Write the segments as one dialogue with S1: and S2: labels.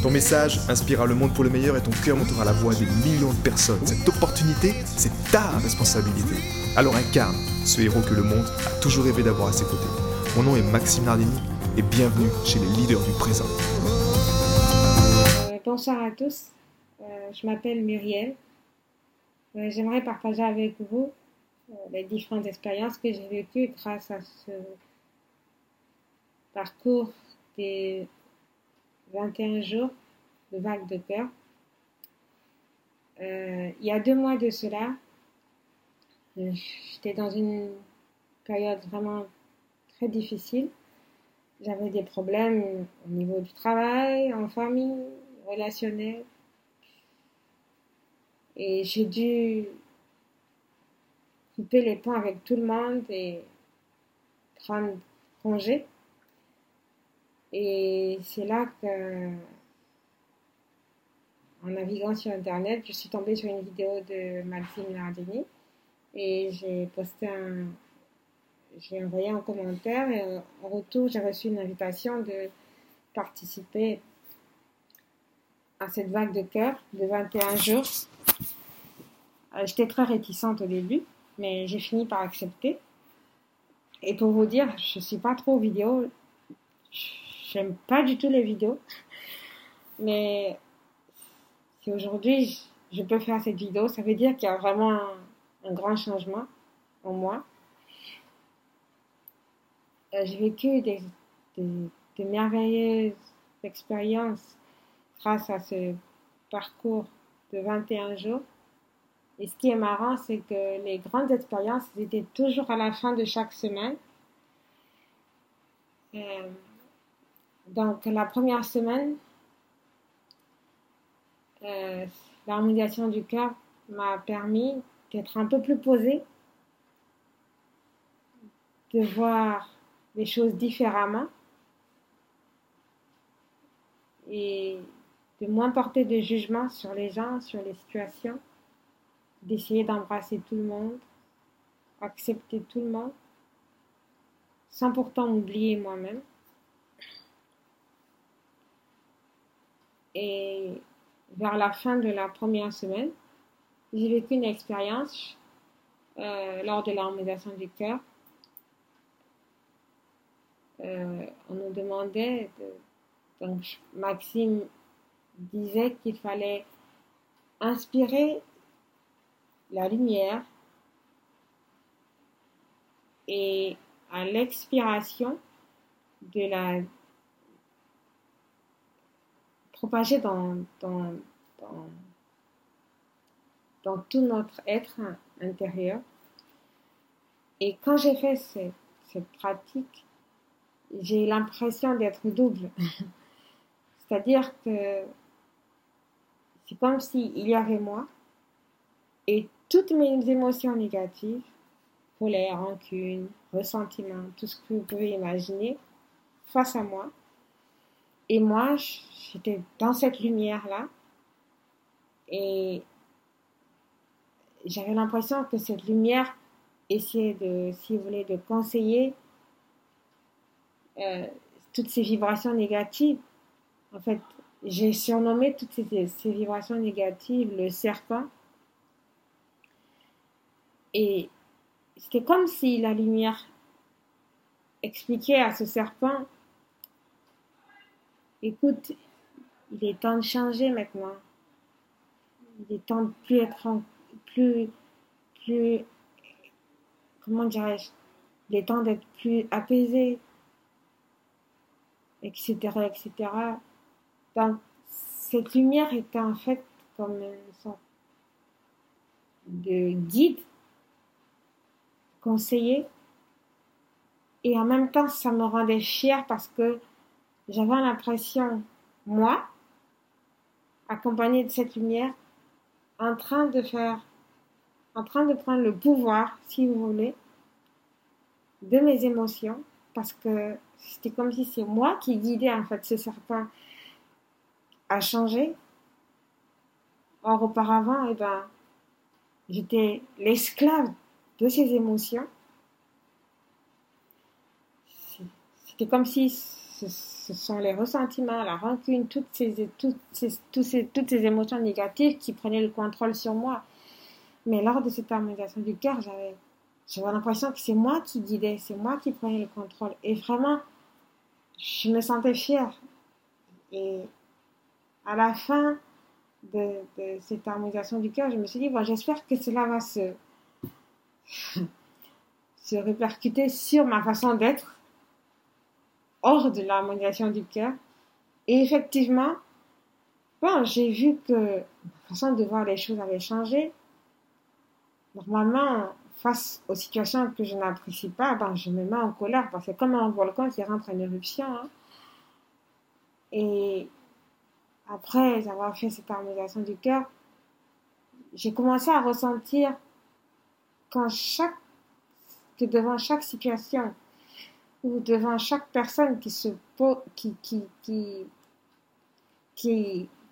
S1: Ton message inspirera le monde pour le meilleur et ton cœur montera la voix des millions de personnes. Cette opportunité, c'est ta responsabilité. Alors incarne ce héros que le monde a toujours rêvé d'avoir à ses côtés. Mon nom est Maxime Nardini et bienvenue chez les leaders du présent.
S2: Euh, bonsoir à tous, euh, je m'appelle Muriel. Euh, j'aimerais partager avec vous les différentes expériences que j'ai vécues grâce à ce parcours des 21 jours de vague de cœur. il y a deux mois de cela, J'étais dans une période vraiment très difficile. J'avais des problèmes au niveau du travail, en famille, relationnel. Et j'ai dû couper les ponts avec tout le monde et prendre congé. Et c'est là que, en naviguant sur Internet, je suis tombée sur une vidéo de Maxime Nardini et j'ai posté un. J'ai envoyé un commentaire et en retour, j'ai reçu une invitation de participer à cette vague de cœur de 21 jours. Euh, j'étais très réticente au début, mais j'ai fini par accepter. Et pour vous dire, je ne suis pas trop vidéo. J'aime pas du tout les vidéos. Mais si aujourd'hui je peux faire cette vidéo, ça veut dire qu'il y a vraiment un, grand changement en moi. Euh, j'ai vécu des, merveilleuses expériences grâce à ce parcours de 21 jours. Et ce qui est marrant, c'est que les grandes expériences étaient toujours à la fin de chaque semaine. Euh, donc la première semaine, euh, l'harmonisation du cœur m'a permis d'être un peu plus posé, de voir les choses différemment et de moins porter de jugement sur les gens, sur les situations, d'essayer d'embrasser tout le monde, accepter tout le monde, sans pourtant oublier moi-même. Et vers la fin de la première semaine, j'ai vécu une expérience euh, lors de l'harmonisation du cœur. Euh, on nous demandait, donc Maxime disait qu'il fallait inspirer la lumière et à l'expiration de la propager dans, tout notre être intérieur. Et quand j'ai fait cette, cette pratique, j'ai l'impression d'être double. C'est-à-dire que c'est comme s'il y avait moi et toutes mes émotions négatives, colère, rancune, ressentiment, tout ce que vous pouvez imaginer, face à moi. Et moi, j'étais dans cette lumière-là. Et j'avais l'impression que cette lumière essayait de, si vous voulez, de conseiller euh, toutes ces vibrations négatives. En fait, j'ai surnommé toutes ces, ces, vibrations négatives le serpent. Et c'était comme si la lumière expliquait à ce serpent, écoute, il est temps de changer maintenant. Il est temps de plus être en plus, plus, comment dirais-je, les temps d'être plus apaisés, etc., etc. Donc, cette lumière était en fait comme une sorte de guide, conseiller, et en même temps, ça me rendait fière parce que j'avais l'impression, moi, accompagnée de cette lumière, en train de faire, en train de prendre le pouvoir, si vous voulez, de mes émotions, parce que c'était comme si c'est moi qui guidais en fait ce serpent à changer. Or, auparavant, eh ben, j'étais l'esclave de ces émotions. C'était comme si ce, sont les ressentiments, la rancune, toutes ces, toutes, émotions négatives qui prenaient le contrôle sur moi. Mais lors de cette harmonisation du cœur, j'avais, l'impression que c'est moi qui guidais, c'est moi qui prenais le contrôle. Et vraiment, je me sentais fière. Et à la fin de, cette harmonisation du cœur, je me suis dit, bon, j'espère que cela va se répercuter sur ma façon d'être hors de l'harmonisation du cœur. Et effectivement, bon, j'ai vu que ma façon de voir les choses avait changé. Normalement, face aux situations que je n'apprécie pas, ben, je me mets en colère parce que comme un volcan qui rentre en éruption. Hein. Et après avoir fait cette harmonisation du cœur, j'ai commencé à ressentir quand chaque, que devant chaque situation ou devant chaque personne qui se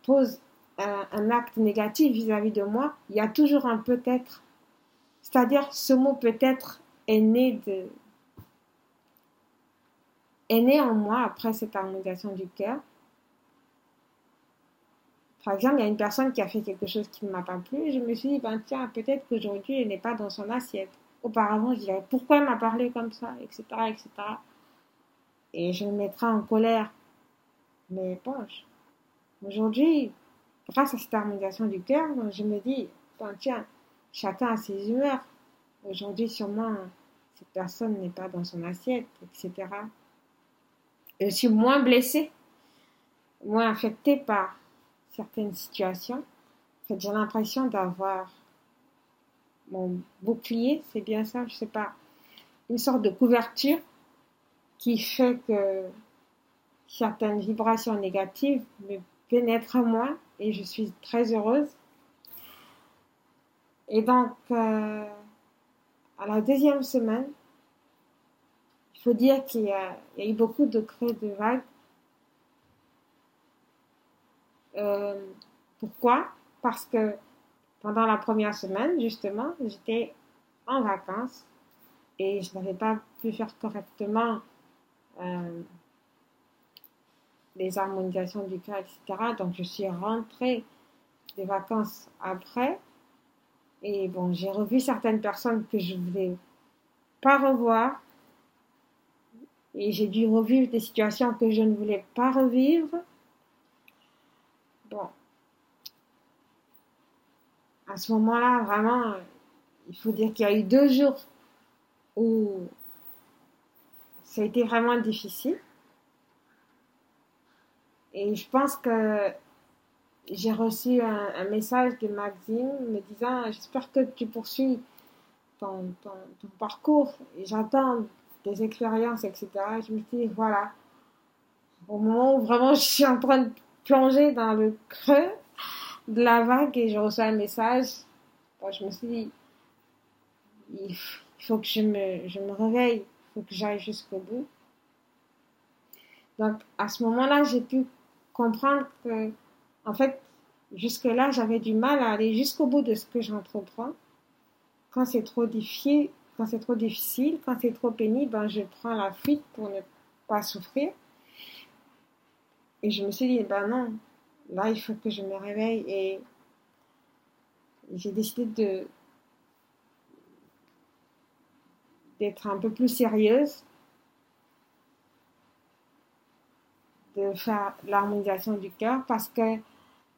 S2: pose un, acte négatif vis-à-vis de moi, il y a toujours un peut-être. C'est-à-dire, ce mot peut-être est né de, est né en moi après cette harmonisation du cœur. Par exemple, il y a une personne qui a fait quelque chose qui ne m'a pas plu et je me suis dit, ben tiens, peut-être qu'aujourd'hui, elle n'est pas dans son assiette. Auparavant, je dirais, pourquoi m'a parlé comme ça, etc., etc. Et je me mettrais en colère. Mais bon, aujourd'hui, grâce à cette harmonisation du cœur, je me dis, ben tiens, chacun a ses humeurs. Aujourd'hui, sûrement, cette personne n'est pas dans son assiette, etc. je suis moins blessée, moins affectée par certaines situations. J'ai l'impression d'avoir mon bouclier, c'est bien ça, je sais pas, une sorte de couverture qui fait que certaines vibrations négatives me pénètrent moins et je suis très heureuse. Et donc, euh, à la deuxième semaine, il faut dire qu'il y, a eu beaucoup de creux de vagues. Euh, pourquoi? Parce que pendant la première semaine, justement, j'étais en vacances et je n'avais pas pu faire correctement euh, les harmonisations du cœur, etc. Donc je suis rentrée des vacances après. Et bon, j'ai revu certaines personnes que je ne voulais pas revoir. Et j'ai dû revivre des situations que je ne voulais pas revivre. Bon. À ce moment-là, vraiment, il faut dire qu'il y a eu deux jours où ça a été vraiment difficile. Et je pense que j'ai reçu un, message de Maxime me disant J'espère que tu poursuis ton, parcours. Et j'attends des expériences, etc. Je me dis Voilà, au moment où vraiment je suis en train de plongée dans le creux de la vague et je reçois un message. je me suis dit, il faut que je me, réveille, il faut que j'aille jusqu'au bout. Donc, à ce moment-là, j'ai pu comprendre que, en fait, jusque-là, j'avais du mal à aller jusqu'au bout de ce que j'entreprends. Quand c'est trop difficile, quand c'est trop difficile, quand c'est trop pénible, ben, je prends la fuite pour ne pas souffrir. Et je me suis dit, ben non, là, il faut que je me réveille. Et j'ai décidé de d'être un peu plus sérieuse, de faire l'harmonisation du cœur, parce que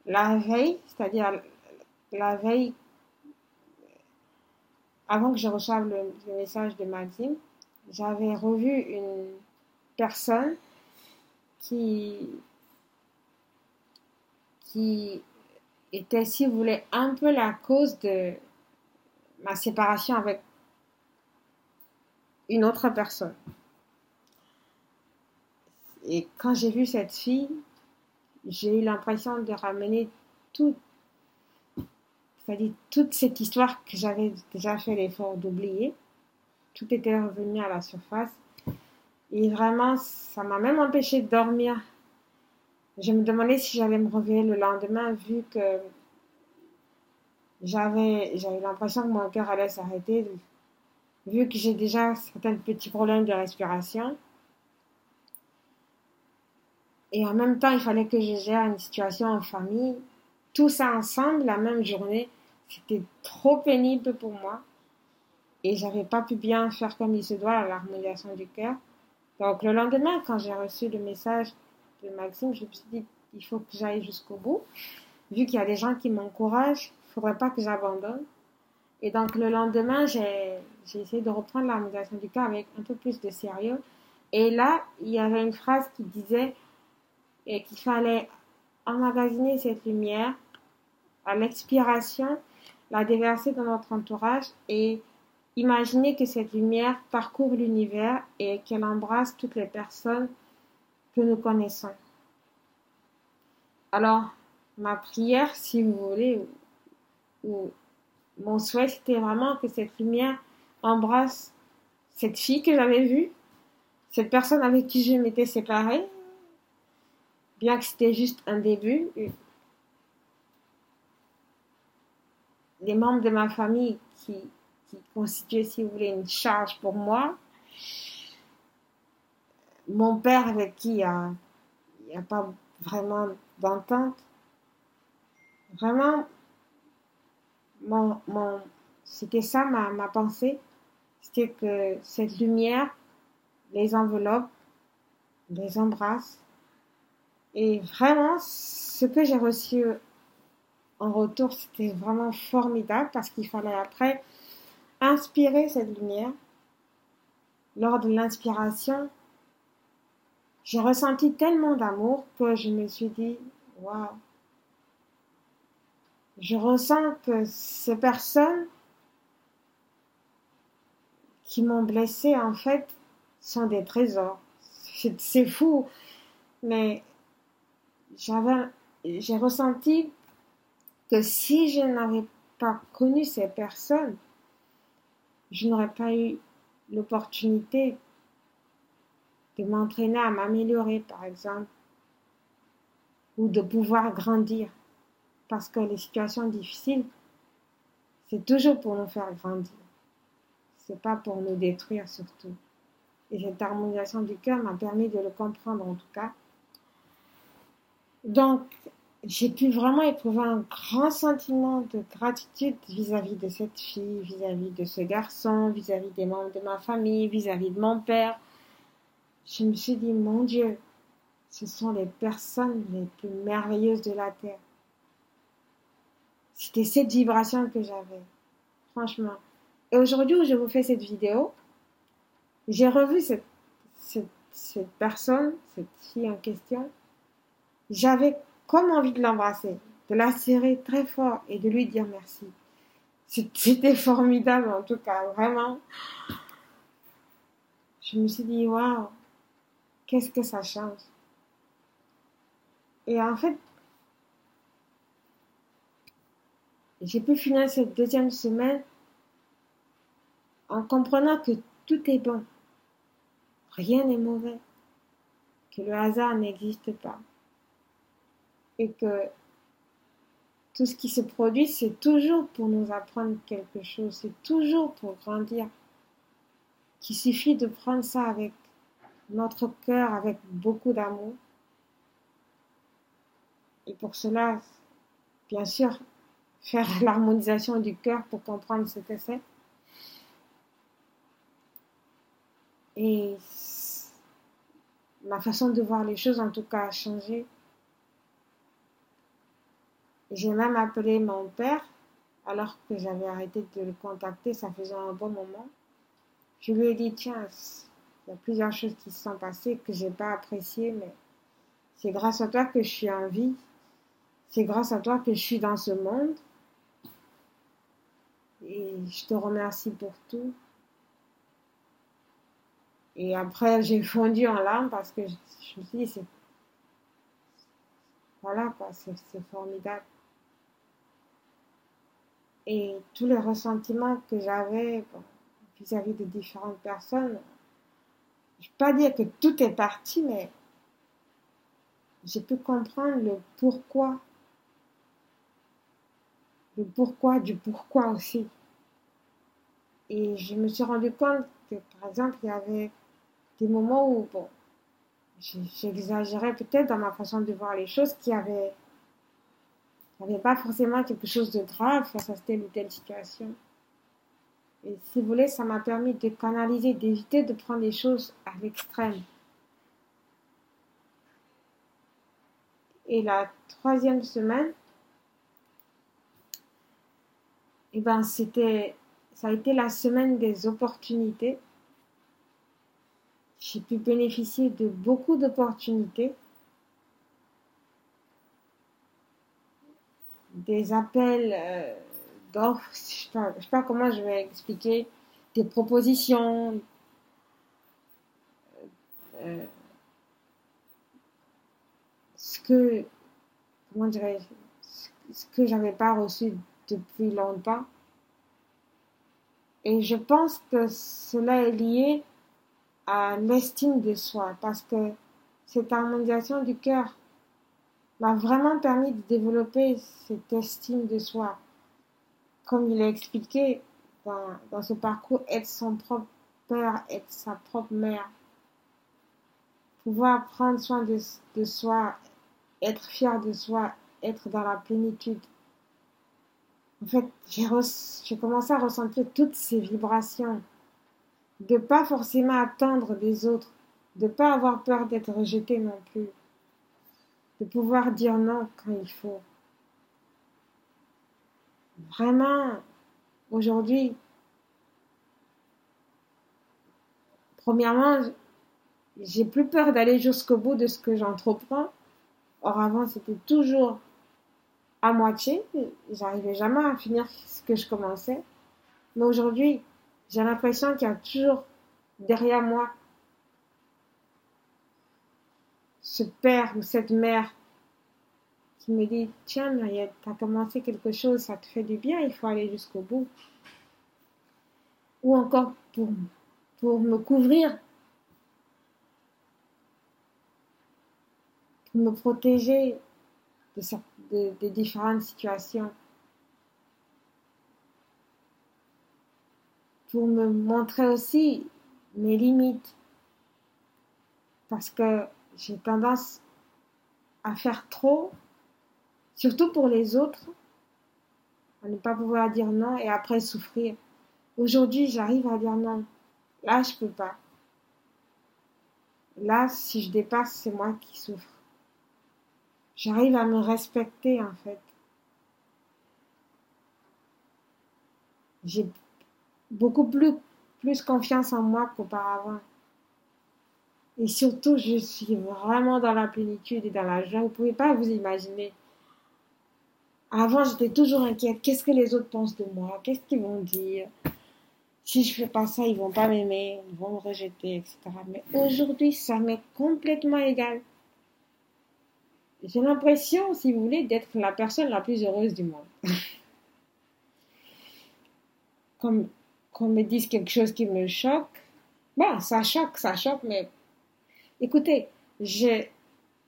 S2: la veille, c'est-à-dire la veille, avant que je reçoive le, message de Maxime, j'avais revu une personne qui qui était, si vous voulez, un peu la cause de ma séparation avec une autre personne. Et quand j'ai vu cette fille, j'ai eu l'impression de ramener tout, toute cette histoire que j'avais déjà fait l'effort d'oublier. Tout était revenu à la surface. Et vraiment, ça m'a même empêché de dormir. Je me demandais si j'allais me réveiller le lendemain, vu que j'avais, l'impression que mon cœur allait s'arrêter, vu que j'ai déjà certains petits problèmes de respiration. Et en même temps, il fallait que je gère une situation en famille. Tout ça ensemble, la même journée, c'était trop pénible pour moi. Et j'avais pas pu bien faire comme il se doit l'harmonisation du cœur. Donc le lendemain, quand j'ai reçu le message Maxime, je me suis dit, il faut que j'aille jusqu'au bout. Vu qu'il y a des gens qui m'encouragent, il faudrait pas que j'abandonne. Et donc le lendemain, j'ai essayé de reprendre l'harmonisation du cœur avec un peu plus de sérieux. Et là, il y avait une phrase qui disait qu'il fallait emmagasiner cette lumière à l'expiration, la déverser dans notre entourage et imaginer que cette lumière parcourt l'univers et qu'elle embrasse toutes les personnes que nous connaissons. Alors, ma prière, si vous voulez, ou, mon souhait, c'était vraiment que cette lumière embrasse cette fille que j'avais vue, cette personne avec qui je m'étais séparée, bien que c'était juste un début. Les membres de ma famille qui, qui constituaient, si vous voulez, une charge pour moi. Mon père avec qui il n'y a, pas vraiment d'entente. Vraiment, c'était ça ma, ma pensée. C'était que cette lumière les enveloppe, les embrasse. Et vraiment, ce que j'ai reçu en retour, c'était vraiment formidable parce qu'il fallait après inspirer cette lumière. Lors de l'inspiration, j'ai ressenti tellement d'amour que je me suis dit, waouh, je ressens que ces personnes qui m'ont blessé, en fait, sont des trésors. C'est fou, mais j'ai ressenti que si je n'avais pas connu ces personnes, je n'aurais pas eu l'opportunité de m'entraîner à m'améliorer, par exemple, ou de pouvoir grandir. Parce que les situations difficiles, c'est toujours pour nous faire grandir. C'est pas pour nous détruire surtout. Et cette harmonisation du cœur m'a permis de le comprendre en tout cas. Donc, j'ai pu vraiment éprouver un grand sentiment de gratitude vis-à-vis de cette fille, vis-à-vis de ce garçon, vis-à-vis des membres de ma famille, vis-à-vis de mon père. Je me suis dit, mon Dieu, ce sont les personnes les plus merveilleuses de la Terre. C'était cette vibration que j'avais, franchement. Et aujourd'hui où je vous fais cette vidéo, j'ai revu cette, cette, personne, cette fille en question. J'avais comme envie de l'embrasser, de la serrer très fort et de lui dire merci. C'était formidable en tout cas, vraiment. Je me suis dit, waouh, qu'est-ce que ça change? Et en fait, j'ai pu finir cette deuxième semaine en comprenant que tout est bon. Rien n'est mauvais. Que le hasard n'existe pas et que tout ce qui se produit, c'est toujours pour nous apprendre quelque chose, c'est toujours pour grandir. Qu'il suffit de prendre ça avec notre cœur, avec beaucoup d'amour. Et pour cela, bien sûr, faire l'harmonisation du cœur pour comprendre ce que c'est. Et ma façon de voir les choses, en tout cas, a changé. J'ai même appelé mon père alors que j'avais arrêté de le contacter, ça faisait un bon moment. Je lui ai dit, tiens, il y a plusieurs choses qui se sont passées que j'ai pas appréciées, mais c'est grâce à toi que je suis en vie. C'est grâce à toi que je suis dans ce monde. Et je te remercie pour tout. Et après, j'ai fondu en larmes parce que je, me suis dit, c'est, voilà quoi, c'est formidable. Et tous les ressentiments que j'avais vis-à-vis de différentes personnes, je ne vais pas dire que tout est parti, mais j'ai pu comprendre le pourquoi. Le pourquoi du pourquoi aussi. Et je me suis rendu compte que, par exemple, il y avait des moments où, j'exagérais peut-être dans ma façon de voir les choses qui avaient, n'avaient pas forcément quelque chose de grave face à telle ou telle situation. Et si vous voulez, ça m'a permis de canaliser, d'éviter de prendre les choses à l'extrême. Et la troisième semaine, eh ben, c'était, ça a été la semaine des opportunités. J'ai pu bénéficier de beaucoup d'opportunités. Des appels euh, je ne sais, pas comment je vais expliquer, des propositions. Euh, ce que, comment dirais ce que pas reçu depuis longtemps. Et je pense que cela est lié à l'estime de soi, parce que cette harmonisation du cœur m'a vraiment permis de développer cette estime de soi. Comme il a expliqué dans, ce parcours, être son propre père, être sa propre mère, pouvoir prendre soin de, de soi, être fier de soi, être dans la plénitude. En fait, j'ai commencé à ressentir toutes ces vibrations, de pas forcément attendre des autres, de pas avoir peur d'être rejeté non plus, de pouvoir dire non quand il faut. Vraiment, aujourd'hui, premièrement, j'ai plus peur d'aller jusqu'au bout de ce que j'entreprends Or, avant, c'était toujours à moitié. J'arrivais jamais à finir ce que je commençais. Mais aujourd'hui, j'ai l'impression qu'il y a toujours derrière moi ce père ou cette mère me dit Tiens, Mariette, tu as commencé quelque chose, ça te fait du bien, il faut aller jusqu'au bout. Ou encore pour, pour me couvrir. Me protéger de, de, différentes situations, pour me montrer aussi mes limites, parce que j'ai tendance à faire trop, surtout pour les autres, à ne pas pouvoir dire non et après souffrir. Aujourd'hui, j'arrive à dire non. Là, je peux pas. Là, si je dépasse, c'est moi qui souffre j'arrive à me respecter en fait. J'ai beaucoup plus, plus confiance en moi qu'auparavant. Et surtout, je suis vraiment dans la plénitude et dans la joie. Vous ne pouvez pas vous imaginer. Avant, j'étais toujours inquiète. Qu'est-ce que les autres pensent de moi? Qu'est-ce qu'ils vont dire? Si je fais pas ça, ils vont pas m'aimer, ils vont me rejeter, etc. Mais aujourd'hui, ça m'est complètement égal j'ai l'impression, si vous voulez, d'être la personne la plus heureuse du monde. Comme qu'on me dise quelque chose qui me choque, bon, ça choque, ça choque, mais écoutez, je,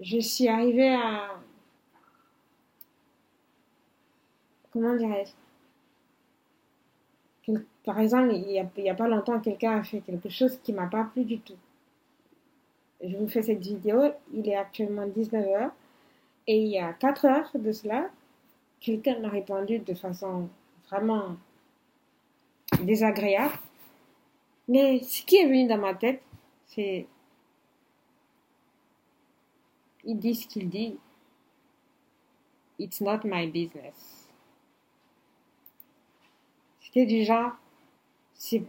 S2: je suis arrivée à... Comment dirais-je? Par exemple, il n'y a, pas longtemps, quelqu'un a fait quelque chose qui m'a pas plu du tout. Je vous fais cette vidéo, il est actuellement 19h. Et il y a quatre heures de cela, quelqu'un m'a répondu de façon vraiment désagréable. Mais ce qui est venu dans ma tête, c'est. Il dit ce qu'il dit. It's not my business. C'était du genre. C'est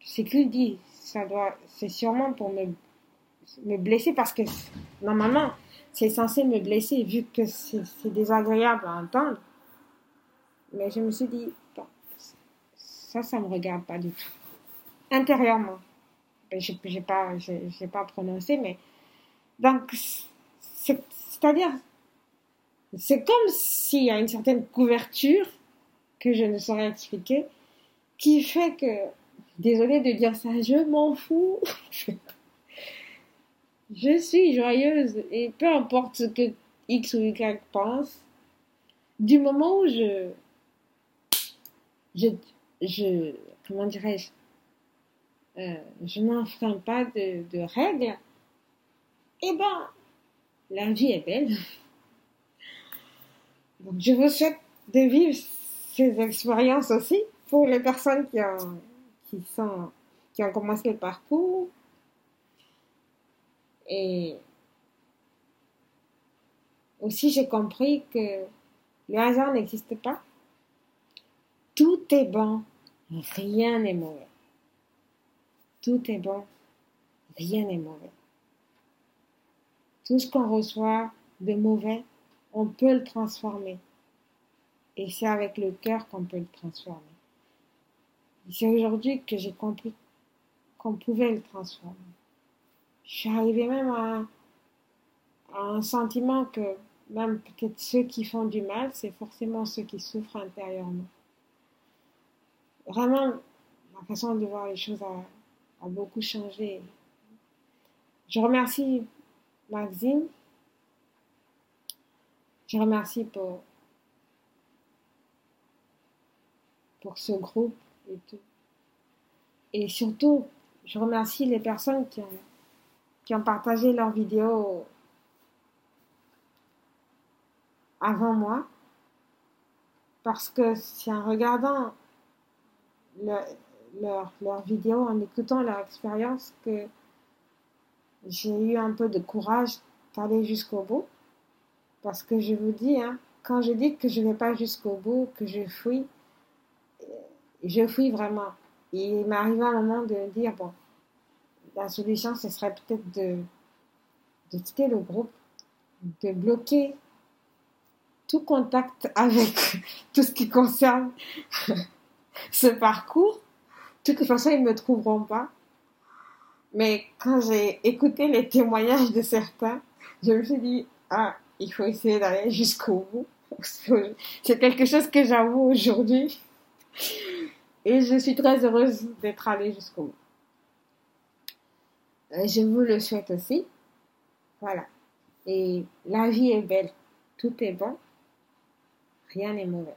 S2: ce qu'il dit. Ça doit. C'est sûrement pour me, me blesser parce que normalement c'est censé me blesser vu que c'est désagréable à entendre. Mais je me suis dit, ça, ça me regarde pas du tout. Intérieurement. Ben, je n'ai pas, pas prononcé, mais. Donc, c'est-à-dire, c'est comme s'il y a une certaine couverture que je ne saurais expliquer, qui fait que, désolée de dire ça, je m'en fous. je suis joyeuse et peu importe ce que X ou Y pense, du moment où je, je, je comment dirais-je, euh, je n'enfreins pas de, de règles, eh ben, la vie est belle. Donc, je vous souhaite de vivre ces expériences aussi pour les personnes qui ont, qui sont, qui ont commencé le parcours. Et aussi, j'ai compris que le hasard n'existe pas. Tout est bon, rien n'est mauvais. Tout est bon, rien n'est mauvais. Tout ce qu'on reçoit de mauvais, on peut le transformer. Et c'est avec le cœur qu'on peut le transformer. C'est aujourd'hui que j'ai compris qu'on pouvait le transformer. Je suis arrivée même à, un sentiment que même peut-être ceux qui font du mal, c'est forcément ceux qui souffrent intérieurement. Vraiment, ma façon de voir les choses a, a beaucoup changé. Je remercie Maxime. Je remercie pour, pour ce groupe et tout. Et surtout, je remercie les personnes qui ont, partagé leurs vidéos avant moi, parce que c'est en regardant leurs leur, vidéos, en écoutant leur expérience, que j'ai eu un peu de courage d'aller jusqu'au bout. Parce que je vous dis, hein, quand je dis que je ne vais pas jusqu'au bout, que je fuis, je fuis vraiment. Il m'est arrivé un moment de dire, bon, la solution, ce serait peut-être de, de quitter le groupe, de bloquer tout contact avec tout ce qui concerne ce parcours. De toute façon, ils ne me trouveront pas. Mais quand j'ai écouté les témoignages de certains, je me suis dit, ah, il faut essayer d'aller jusqu'au bout. C'est quelque chose que j'avoue aujourd'hui. Et je suis très heureuse d'être allée jusqu'au bout. Euh, je vous le souhaite aussi. Voilà. Et la vie est belle. Tout est bon rien n'est mauvais.